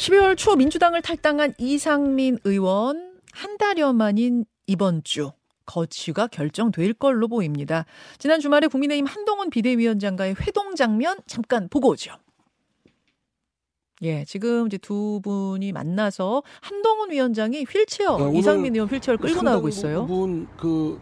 12월 초 민주당을 탈당한 이상민 의원 한 달여 만인 이번 주 거취가 결정될 걸로 보입니다. 지난 주말에 국민의힘 한동훈 비대위원장과의 회동 장면 잠깐 보고 오죠. 예, 지금 이제 두 분이 만나서 한동훈 위원장이 휠체어, 아, 이상민 의원 휠체어를 끌고 나오고 있어요. 부분 그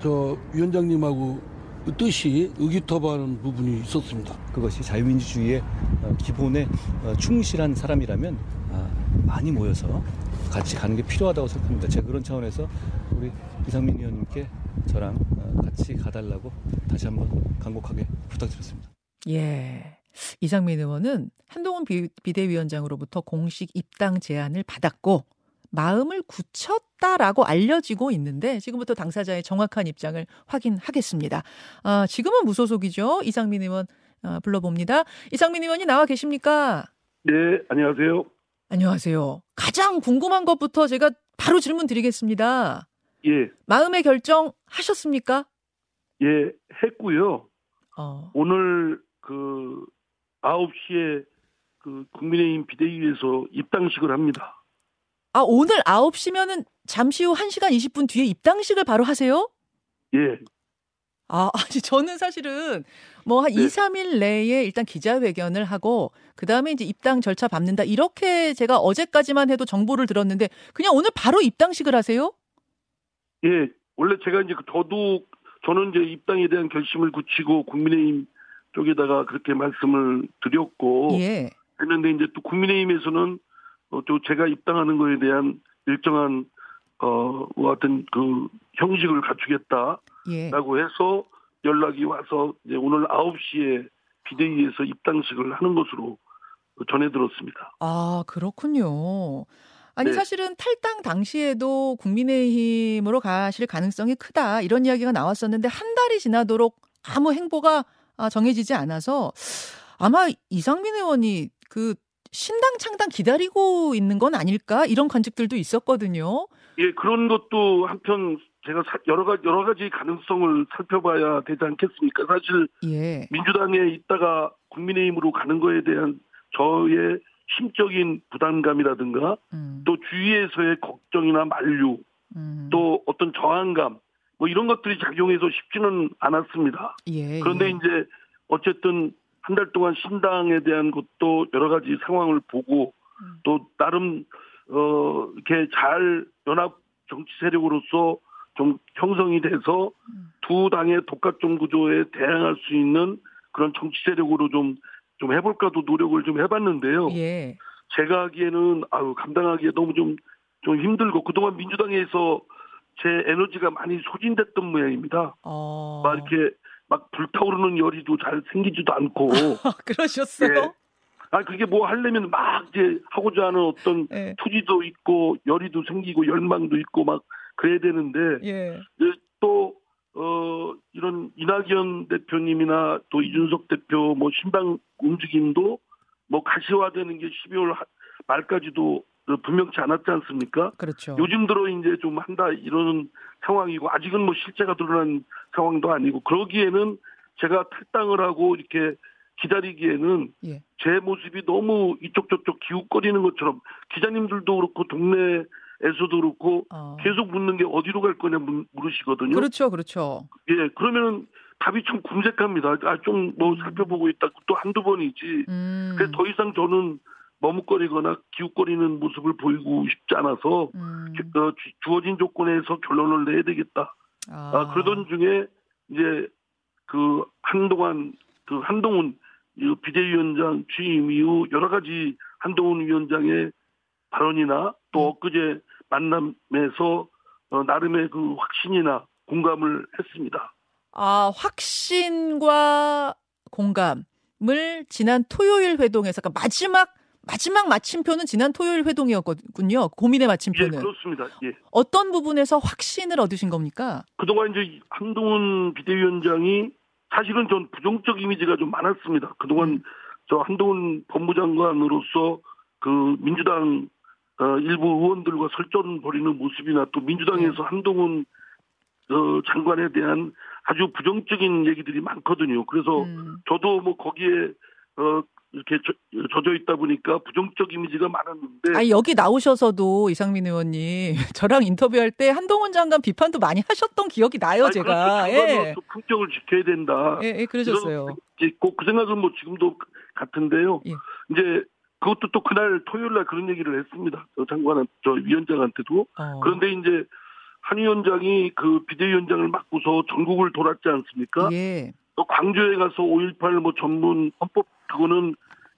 저 위원장님하고 그 뜻이 의기투합하는 부분이 있었습니다. 그것이 자유민주주의의 어, 기본에 어, 충실한 사람이라면 아, 많이 모여서 같이 가는 게 필요하다고 생각합니다. 제가 그런 차원에서 우리 이상민 의원님께 저랑 어, 같이 가달라고 다시 한번 간곡하게 부탁드렸습니다. 예. 이상민 의원은 한동훈 비, 비대위원장으로부터 공식 입당 제안을 받았고 마음을 굳혔다라고 알려지고 있는데 지금부터 당사자의 정확한 입장을 확인하겠습니다. 아, 지금은 무소속이죠. 이상민 의원 아, 불러봅니다. 이상민 의원이 나와 계십니까? 네, 안녕하세요. 안녕하세요. 가장 궁금한 것부터 제가 바로 질문 드리겠습니다. 예, 마음의 결정 하셨습니까? 예, 했고요. 어, 오늘 그 9시에 그 국민의힘 비대위에서 입당식을 합니다. 아, 오늘 9시면은 잠시 후 1시간 20분 뒤에 입당식을 바로 하세요? 예, 아, 아니, 저는 사실은 뭐한 네. 2, 3일 내에 일단 기자회견을 하고, 그 다음에 이제 입당 절차 밟는다. 이렇게 제가 어제까지만 해도 정보를 들었는데, 그냥 오늘 바로 입당식을 하세요? 예. 원래 제가 이제 그 저도 저는 이제 입당에 대한 결심을 굳히고 국민의힘 쪽에다가 그렇게 말씀을 드렸고 예. 했는데 이제 또 국민의힘에서는 어, 또 제가 입당하는 거에 대한 일정한 어, 뭐 어떤 그 형식을 갖추겠다. 예. 라고 해서 연락이 와서 이제 오늘 9시에 비대위에서 입당식을 하는 것으로 전해 들었습니다. 아, 그렇군요. 아니, 네. 사실은 탈당 당시에도 국민의힘으로 가실 가능성이 크다. 이런 이야기가 나왔었는데, 한 달이 지나도록 아무 행보가 아, 정해지지 않아서 아마 이상민 의원이 그 신당 창당 기다리고 있는 건 아닐까? 이런 관측들도 있었거든요. 예, 그런 것도 한편 제가 사- 여러 가지 여러 가지 가능성을 살펴봐야 되지 않겠습니까? 사실 예. 민주당에 있다가 국민의힘으로 가는 거에 대한 저의 심적인 부담감이라든가 음, 또 주위에서의 걱정이나 만류 음. 또 어떤 저항감 뭐 이런 것들이 작용해서 쉽지는 않았습니다. 예, 그런데 예. 이제 어쨌든 한 달 동안 신당에 대한 것도 여러 가지 상황을 보고 음. 또 나름 어 이렇게 잘 연합 정치 세력으로서 좀 형성이 돼서 음. 두 당의 독각종 구조에 대항할 수 있는 그런 정치 세력으로 좀좀 해볼까도 노력을 좀 해봤는데요. 예. 제가 하기에는 아유 감당하기에 너무 좀좀 힘들고 그동안 민주당에서 제 에너지가 많이 소진됐던 모양입니다. 어. 막 이렇게 막 불타오르는 열이도 잘 생기지도 않고 그러셨어요? 예. 아 그게 뭐 하려면 막 이제 하고자 하는 어떤 예. 투지도 있고 열의도 생기고 열망도 있고 막 그래야 되는데 예. 또 어, 이런 이낙연 대표님이나 또 이준석 대표 뭐 신당 움직임도 뭐 가시화되는 게 12월 하- 말까지도 분명치 않았지 않습니까? 그렇죠. 요즘 들어 이제 좀 한다 이러는 상황이고 아직은 뭐 실체가 드러난 상황도 아니고 그러기에는 제가 탈당을 하고 이렇게 기다리기에는 예. 제 모습이 너무 이쪽 저쪽 기웃거리는 것처럼 기자님들도 그렇고 동네 에서도 그렇고 어. 계속 묻는 게 어디로 갈 거냐 물- 물으시거든요. 그렇죠. 그렇죠. 예, 그러면 답이 참 궁색합니다. 아, 좀 뭐 살펴보고 있다. 또 한두 번이지. 음. 그래서 더 이상 저는 머뭇거리거나 기웃거리는 모습을 보이고 싶지 않아서 음. 어, 주- 주어진 조건에서 결론을 내야 되겠다. 아, 아, 그러던 중에 이제 그 한동안 그 한동훈 이 비대위원장 취임 이후 여러 가지 한동훈 위원장의 발언이나 또 음. 엊그제 만남에서 어, 나름의 그 확신이나 공감을 했습니다. 아, 확신과 공감을 지난 토요일 회동에서 그러니까 마지막 마지막 마침표는 지난 토요일 회동이었군요. 고민의 예, 마침표는 그렇습니다. 예. 어떤 부분에서 확신을 얻으신 겁니까? 그동안 이제 한동훈 비대위원장이 사실은 전 부정적 이미지가 좀 많았습니다. 그동안 저 한동훈 법무장관으로서 그 민주당 어, 일부 의원들과 설전 벌이는 모습이나 또 민주당에서 한동훈 어, 장관에 대한 아주 부정적인 얘기들이 많거든요. 그래서 음, 저도 뭐 거기에 어, 이렇게 저, 져 있다 보니까 부정적 이미지가 많았는데. 아니 여기 나오셔서도 이상민 의원님 저랑 인터뷰할 때 한동훈 장관 비판도 많이 하셨던 기억이 나요 아니, 제가. 그렇죠. 예. 품격을 지켜야 된다. 예, 예, 그러셨어요. 꼭그 생각은 뭐 지금도 같은데요. 예. 이제 그것도 또 그날 토요일 날 그런 얘기를 했습니다. 저 장관, 저 위원장한테도. 어. 그런데 이제 한 위원장이 그 비대위원장을 맡고서 전국을 돌았지 않습니까? 예. 또 광주에 가서 5.18뭐 전문 헌법 그거는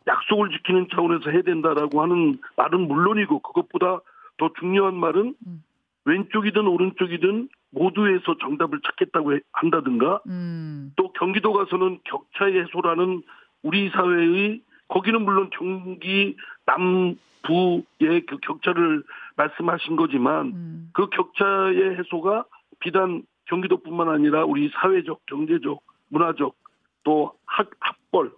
약속을 지키는 차원에서 해야 된다라고 하는 말은 물론이고 그것보다 더 중요한 말은 음. 왼쪽이든 오른쪽이든 모두에서 정답을 찾겠다고 해- 한다든가 음. 또 경기도 가서는 격차의 해소라는 우리 사회의 거기는 물론 경기 남부의 그 격차를 말씀하신 거지만 음. 그 격차의 해소가 비단 경기도뿐만 아니라 우리 사회적, 경제적, 문화적 또 학, 학벌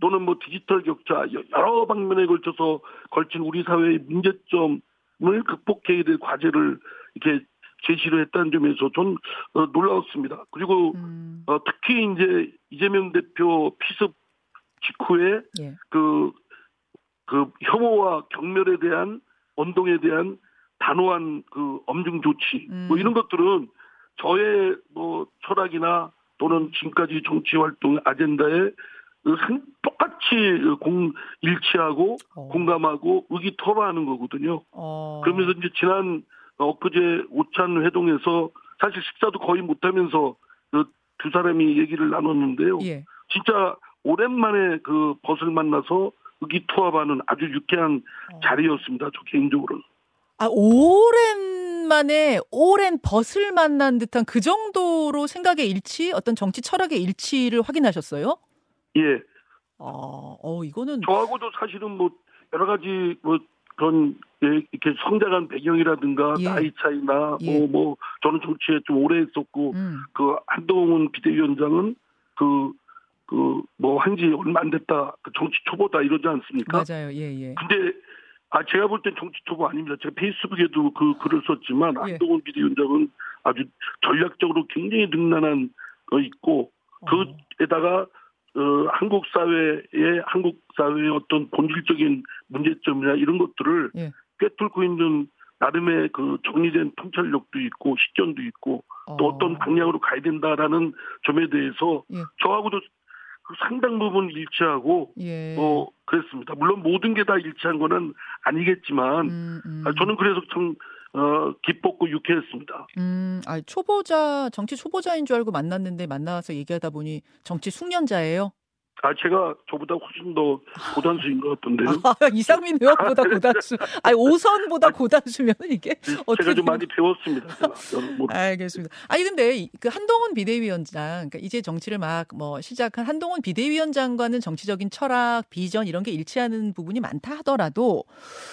또는 뭐 디지털 격차 여러 방면에 걸쳐서 걸친 우리 사회의 문제점을 극복해야 될 과제를 이렇게 제시를 했다는 점에서 좀 어, 놀라웠습니다. 그리고 음. 어, 특히 이제 이재명 대표 피습 직후에 예. 그, 그 혐오와 경멸에 대한 언동에 대한 단호한 그 엄중 조치 뭐 음. 이런 것들은 저의 뭐 철학이나 또는 지금까지 정치 활동 아젠다에 똑같이 공 일치하고 어. 공감하고 의기투합하는 거거든요. 어. 그러면서 이제 지난 엊그제 오찬 회동에서 사실 식사도 거의 못하면서 그두 사람이 얘기를 나눴는데요. 예. 진짜 오랜만에 그 벗을 만나서 의기투합하는 아주 유쾌한 어. 자리였습니다. 저 개인적으로는. 아, 오랜 만에 오랜 벗을 만난 듯한 그 정도로 생각의 일치, 어떤 정치 철학의 일치를 확인하셨어요? 예. 아, 어, 이거는 저하고도 사실은 뭐 여러 가지 뭐 그런 예, 이렇게 성장한 배경이라든가 예. 나이 차이나 예. 뭐 뭐 저는 정치에 좀 오래 했었고 음. 그 한동훈 비대위원장은 그 그 뭐 한지 얼마 안 됐다 그 정치 초보다 이러지 않습니까? 맞아요. 예, 예. 근데 아 제가 볼 땐 정치 초보 아닙니다. 제가 페이스북에도 그 글을 썼지만 예. 한동훈 비대위원장은 아주 전략적으로 굉장히 능란한 거 있고 어. 그에다가 어, 한국 사회의 한국 사회의 어떤 본질적인 문제점이나 이런 것들을 예. 꿰뚫고 있는 나름의 그 정리된 통찰력도 있고 식견도 있고 또 어. 어떤 방향으로 가야 된다라는 점에 대해서 예. 저하고도 그 상당 부분 일치하고 예. 뭐 그랬습니다. 물론 모든 게 다 일치한 거는 아니겠지만 음, 음. 아, 저는 그래서 참 어, 기뻤고 유쾌했습니다. 음, 아, 초보자, 정치 초보자인 줄 알고 만났는데 만나서 얘기하다 보니 정치 숙련자예요? 아 제가 저보다 훨씬 더 고단수인 것 같던데요. 아, 이상민 의원보다 고단수. 아니, 오선보다 고단수면 이게 어떻게 제가 좀 많이 배웠습니다. 알겠습니다. 아니 근데 이- 그 한동훈 비대위원장, 그러니까 이제 정치를 막 뭐 시작한 한동훈 비대위원장과는 정치적인 철학, 비전 이런 게 일치하는 부분이 많다 하더라도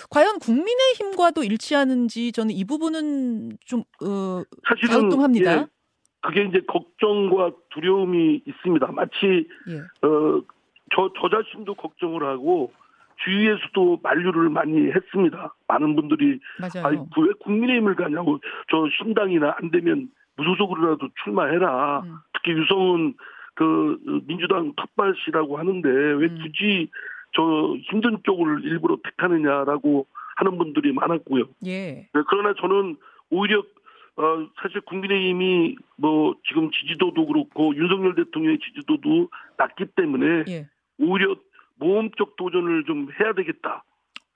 과연 국민의힘과도 일치하는지 저는 이 부분은 좀 어, 사실은 갸우뚱합니다. 예, 그게 이제 걱정과 두려움이 있습니다. 마치 예. 어, 저, 저 자신도 걱정을 하고 주위에서도 만류를 많이 했습니다. 많은 분들이 아니, 맞아요. 왜 국민의힘을 가냐고 저 신당이나 안 되면 무소속으로라도 출마해라. 음. 특히 유성은 그 민주당 텃밭이라고 하는데 왜 음. 굳이 저 힘든 쪽을 일부러 택하느냐라고 하는 분들이 많았고요. 예. 네, 그러나 저는 오히려 어, 사실 국민의힘이 뭐 지금 지지도도 그렇고 윤석열 대통령의 지지도도 낮기 때문에 예. 오히려 모험적 도전을 좀 해야 되겠다.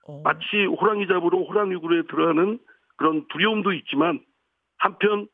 어. 마치 호랑이 잡으러 호랑이 굴에 들어가는 그런 두려움도 있지만 한편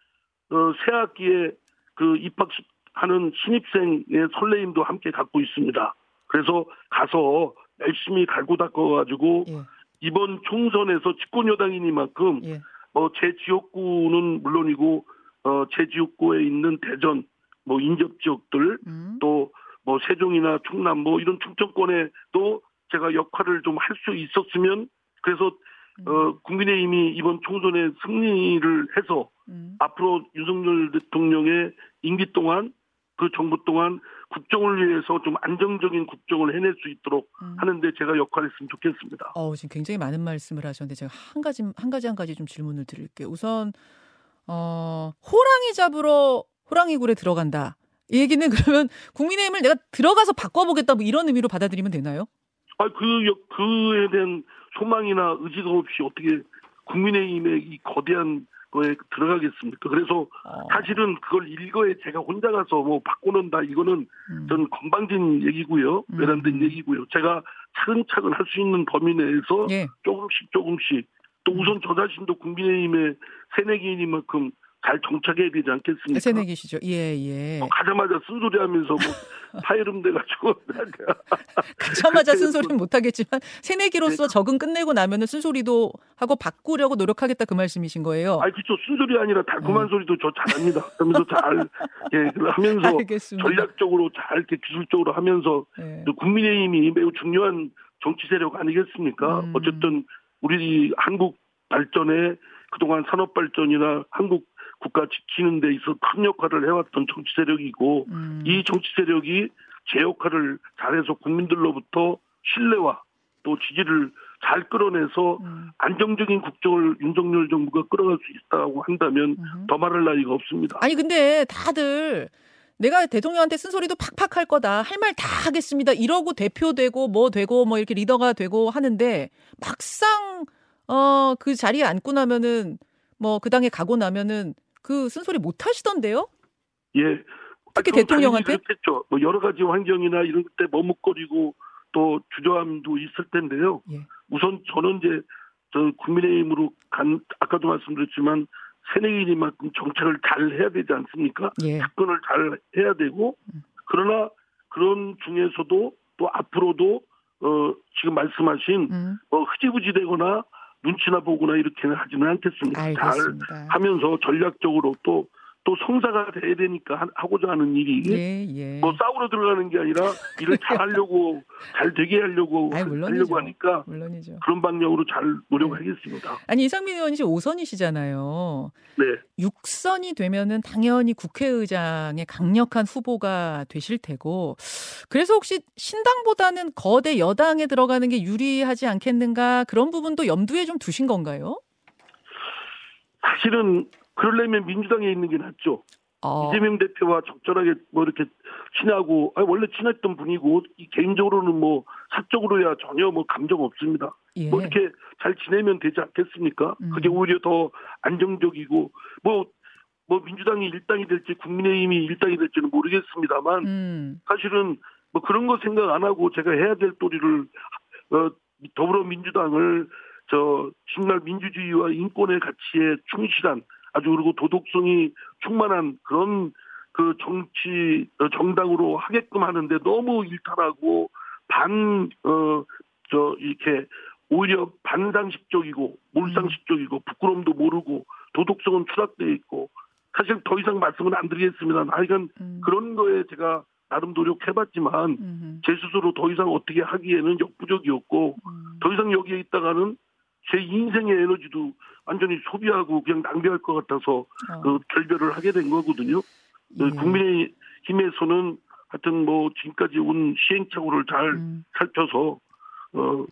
어, 새 학기에 그 입학하는 신입생의 설레임도 함께 갖고 있습니다. 그래서 가서 열심히 갈고 닦아가지고 예. 이번 총선에서 집권 여당이니만큼 예. 어, 제 지역구는 물론이고 어, 제 지역구에 있는 대전 뭐 인접 지역들 음. 또뭐 세종이나 충남 뭐 이런 충청권에 또 제가 역할을 좀 할 수 있었으면 그래서 음. 어, 국민의힘이 이번 총선에 승리를 해서 음. 앞으로 윤석열 대통령의 임기 동안 그 정부 동안 국정을 위해서 좀 안정적인 국정을 해낼 수 있도록 음. 하는데 제가 역할을 했으면 좋겠습니다. 어, 지금 굉장히 많은 말씀을 하셨는데 제가 한 가지 한 가지 한 가지 좀 질문을 드릴게요. 우선 어, 호랑이 잡으러 호랑이 굴에 들어간다. 이 얘기는 그러면 국민의힘을 내가 들어가서 바꿔보겠다 뭐 이런 의미로 받아들이면 되나요? 아, 그, 역- 그에 대한 소망이나 의지가 없이 어떻게 국민의힘의 이 거대한 거에 들어가겠습니까? 그래서 어, 사실은 그걸 일거에 제가 혼자 가서 뭐 바꿔놓는다 이거는 음. 전 건방진 얘기고요. 음. 외람된 얘기고요. 제가 차근차근 할 수 있는 범위 내에서 예. 조금씩 조금씩 또 우선 저 자신도 국민의힘의 새내기인이만큼 잘 정착해야 되지 않겠습니까? 새내기시죠. 예, 예. 뭐 가자마자 쓴소리 하면서 뭐 파이름 돼가지고 가자마자 쓴소리는 못하겠지만 새내기로서 네. 적응 끝내고 나면은 쓴소리도 하고 바꾸려고 노력하겠다 그 말씀이신 거예요. 아니 그쵸 쓴소리 아니라 달콤한 음. 소리도 저 잘합니다. 그러면서 잘 예, 하면서 알겠습니다. 전략적으로 잘 이렇게 기술적으로 하면서 예. 또 국민의힘이 매우 중요한 정치 세력 아니겠습니까? 음. 어쨌든 우리 한국 발전에 그동안 산업 발전이나 한국 국가 지키는 데 있어 큰 역할을 해왔던 정치 세력이고 음. 이 정치 세력이 제 역할을 잘해서 국민들로부터 신뢰와 또 지지를 잘 끌어내서 음. 안정적인 국정을 윤석열 정부가 끌어갈 수 있다고 한다면 음흠. 더 말할 나위가 없습니다. 아니 근데 다들 내가 대통령한테 쓴소리도 팍팍 할 거다. 할 말 다 하겠습니다. 이러고 대표되고 뭐 되고 뭐 이렇게 리더가 되고 하는데 막상 어 그 자리에 앉고 나면은 뭐 그 당에 가고 나면은 그 쓴소리 못 하시던데요? 예. 특히 아, 대통령한테? 그렇겠죠. 뭐 여러 가지 환경이나 이런 때 머뭇거리고 또 주저함도 있을 텐데요. 예. 우선 저는 이제 저 국민의힘으로 간 아까도 말씀드렸지만 새내기니만큼 정책을 잘 해야 되지 않습니까? 예. 접근을 잘 해야 되고 음. 그러나 그런 중에서도 또 앞으로도 어 지금 말씀하신 음. 어, 흐지부지 되거나 눈치나 보거나 이렇게는 하지는 않겠습니다. 잘 알겠습니다. 하면서 전략적으로 또, 또 성사가 돼야 되니까 하- 하고자 하는 일이 예, 예. 뭐 싸우러 들어가는 게 아니라 일을 잘 하려고 잘 되게 하려고 아이, 물론이죠. 하려고 하니까 물론이죠. 그런 방향으로 잘 노력하겠습니다. 아니 이상민 의원이 지금 5선이시잖아요. 네. 6선이 되면은 당연히 국회의장의 강력한 후보가 되실 테고 그래서 혹시 신당보다는 거대 여당에 들어가는 게 유리하지 않겠는가 그런 부분도 염두에 좀 두신 건가요? 사실은 그러려면 민주당에 있는 게 낫죠. 어, 이재명 대표와 적절하게 뭐 이렇게 친하고 아니, 원래 친했던 분이고 이 개인적으로는 뭐 사적으로야 전혀 뭐 감정 없습니다. 예. 뭐 이렇게 잘 지내면 되지 않겠습니까? 음. 그게 오히려 더 안정적이고 뭐, 뭐 민주당이 일당이 될지 국민의힘이 일당이 될지는 모르겠습니다만 음, 사실은 뭐 그런 거 생각 안 하고 제가 해야 될 도리를 어, 더불어민주당을 저 정말 민주주의와 인권의 가치에 충실한 아주 그리고 도덕성이 충만한 그런 그 정치 어, 정당으로 하게끔 하는데 너무 일탈하고 반 어 저 이렇게 오히려 반상식적이고 몰상식적이고 부끄럼도 모르고 도덕성은 추락돼 있고 사실 더 이상 말씀은 안 드리겠습니다. 하여간 음, 그런 거에 제가 나름 노력해봤지만 음, 제 스스로 더 이상 어떻게 하기에는 역부족이었고 음. 더 이상 여기에 있다가는 제 인생의 에너지도 완전히 소비하고 그냥 낭비할 것 같아서 어, 그 결별을 하게 된 거거든요. 그 예. 국민의 힘에서는 하여튼 뭐 지금까지 온 시행착오를 잘 음, 살펴서 어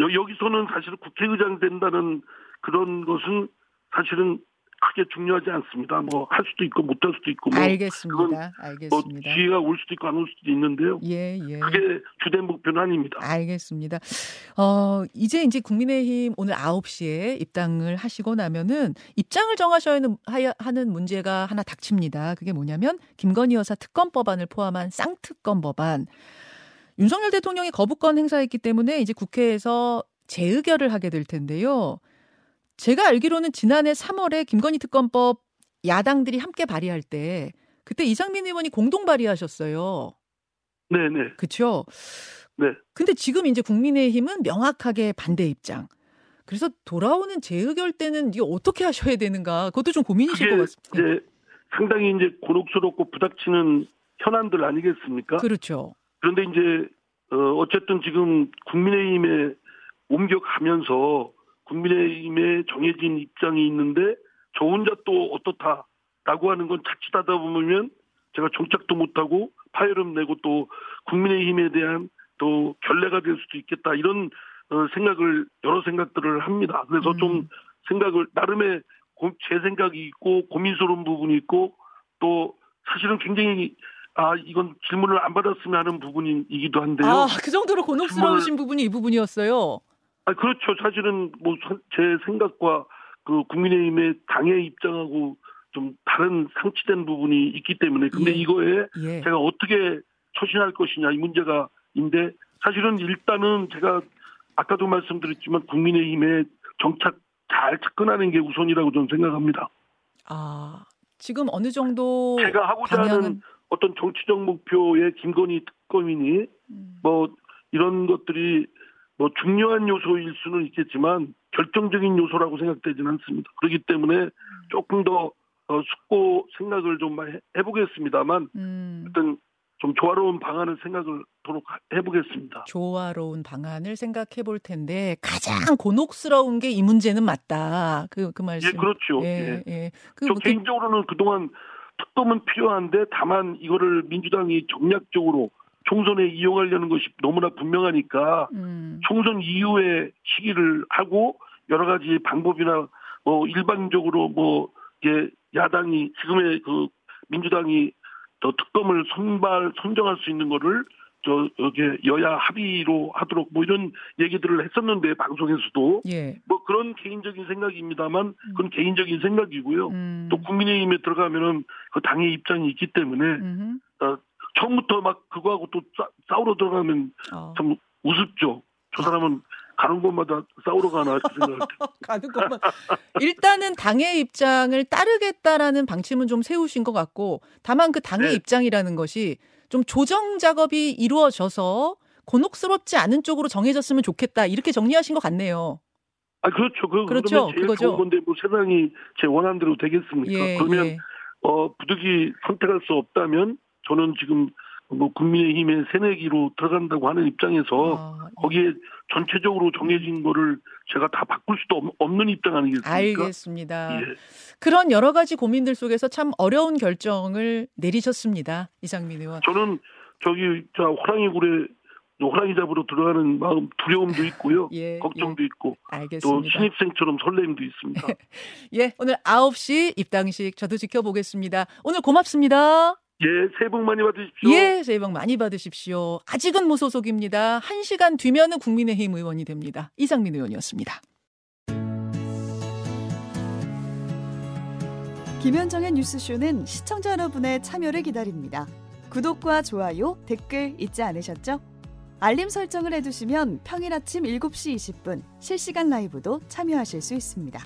여- 여기서는 사실 국회의장 된다는 그런 것은 사실은 크게 중요하지 않습니다. 뭐 할 수도 있고 못 할 수도 있고 뭐, 알겠습니다. 뭐 알겠습니다. 기회가 올 수도 있고 안 올 수도 있는데요. 예, 예. 그게 주된 목표는 아닙니다. 알겠습니다. 어, 이제 이제 국민의힘 오늘 9시에 입당을 하시고 나면은 입장을 정하셔야 하는 문제가 하나 닥칩니다. 그게 뭐냐면 김건희 여사 특검 법안을 포함한 쌍특검 법안. 윤석열 대통령이 거부권 행사했기 때문에 이제 국회에서 재의결을 하게 될 텐데요. 제가 알기로는 지난해 3월에 김건희 특검법 야당들이 함께 발의할 때 그때 이상민 의원이 공동 발의하셨어요. 네네. 그렇죠? 네. 근데 지금 이제 국민의힘은 명확하게 반대 입장. 그래서 돌아오는 재의결 때는 이게 어떻게 하셔야 되는가? 그것도 좀 고민이실 것 같습니다. 이제 상당히 이제 곤혹스럽고 부닥치는 현안들 아니겠습니까? 그렇죠. 그런데 이제 어 어쨌든 지금 국민의힘에 옮겨가면서 국민의힘에 정해진 입장이 있는데 저 혼자 또 어떻다라고 하는 건 자칫하다 보면 제가 정착도 못하고 파열음 내고 또 국민의힘에 대한 또 결례가 될 수도 있겠다 이런 어, 생각을 여러 생각들을 합니다. 그래서 음. 좀 생각을 나름의 고- 제 생각이 있고 고민스러운 부분이 있고 또 사실은 굉장히 아 이건 질문을 안 받았으면 하는 부분이기도 한데요. 아, 그 정도로 곤혹스러우신 부분이 이 부분이었어요. 아, 그렇죠. 사실은 뭐 제 생각과 그 국민의힘의 당의 입장하고 좀 다른 상치된 부분이 있기 때문에 근데 예. 이거에 예. 제가 어떻게 처신할 것이냐 이 문제가 인데 사실은 일단은 제가 아까도 말씀드렸지만 국민의힘에 정착 잘 접근하는 게 우선이라고 저는 생각합니다. 아, 지금 어느 정도 제가 하고자 방향은 하는 어떤 정치적 목표의 김건희 특검이니 음, 뭐 이런 것들이 뭐 중요한 요소일 수는 있겠지만 결정적인 요소라고 생각되지는 않습니다. 그렇기 때문에 조금 더 어, 숙고 생각을 좀 해보겠습니다만 음, 어떤 좀 조화로운 방안을 생각을 도록 해보겠습니다. 조화로운 방안을 생각해 볼 텐데 가장 곤혹스러운 게 이 문제는 맞다. 그, 그 말씀. 예, 그렇죠. 예, 예. 예. 그, 저 그- 개인적으로는 그동안 특검은 필요한데 다만 이거를 민주당이 정략적으로 총선에 이용하려는 것이 너무나 분명하니까 음, 총선 이후에 시기를 하고 여러 가지 방법이나 뭐 일반적으로 뭐 이게 야당이 지금의 그 민주당이 더 특검을 선발 선정할 수 있는 거를 저 여기 여야 합의로 하도록 뭐 이런 얘기들을 했었는데 방송에서도 예. 뭐 그런 개인적인 생각입니다만 그건 개인적인 생각이고요. 음, 또 국민의힘에 들어가면은 그 당의 입장이 있기 때문에 음흠. 어, 처음부터 막 그거하고 또 싸, 싸우러 들어가면 어. 참 우습죠. 저 사람은 가는 곳마다 싸우러 가나 생각할 때. 가는 것만 일단은 당의 입장을 따르겠다라는 방침은 좀 세우신 것 같고 다만 그 당의 네. 입장이라는 것이 좀 조정 작업이 이루어져서 곤혹스럽지 않은 쪽으로 정해졌으면 좋겠다 이렇게 정리하신 것 같네요. 아 그렇죠. 그 그렇죠. 그러면 제일 그거죠. 좋은 건데 뭐 세상이 제 원한대로 되겠습니까? 예, 그러면 예. 어 부득이 선택할 수 없다면 저는 지금 뭐 국민의힘의 새내기로 들어간다고 하는 입장에서 아, 예. 거기에 전체적으로 정해진 거를 제가 다 바꿀 수도 없- 없는 입장 아니겠습니까? 알겠습니다. 예. 그런 여러 가지 고민들 속에서 참 어려운 결정을 내리셨습니다. 이상민 의원. 저는 저기 자 호랑이 굴에 호랑이 잡으러 들어가는 마음 두려움도 있고요. 예, 걱정도 있고 또 알겠습니다. 신입생처럼 설렘도 있습니다. 예, 오늘 9시 입당식 저도 지켜보겠습니다. 오늘 고맙습니다. 예, 새해 복 많이 받으십시오. 예, 새해 복 많이 받으십시오. 아직은 무소속입니다. 한 시간 뒤면은 국민의힘 의원이 됩니다. 이상민 의원이었습니다. 김현정의 뉴스쇼는 시청자 여러분의 참여를 기다립니다. 구독과 좋아요, 댓글 잊지 않으셨죠? 알림 설정을 해두시면 평일 아침 7시 20분 실시간 라이브도 참여하실 수 있습니다.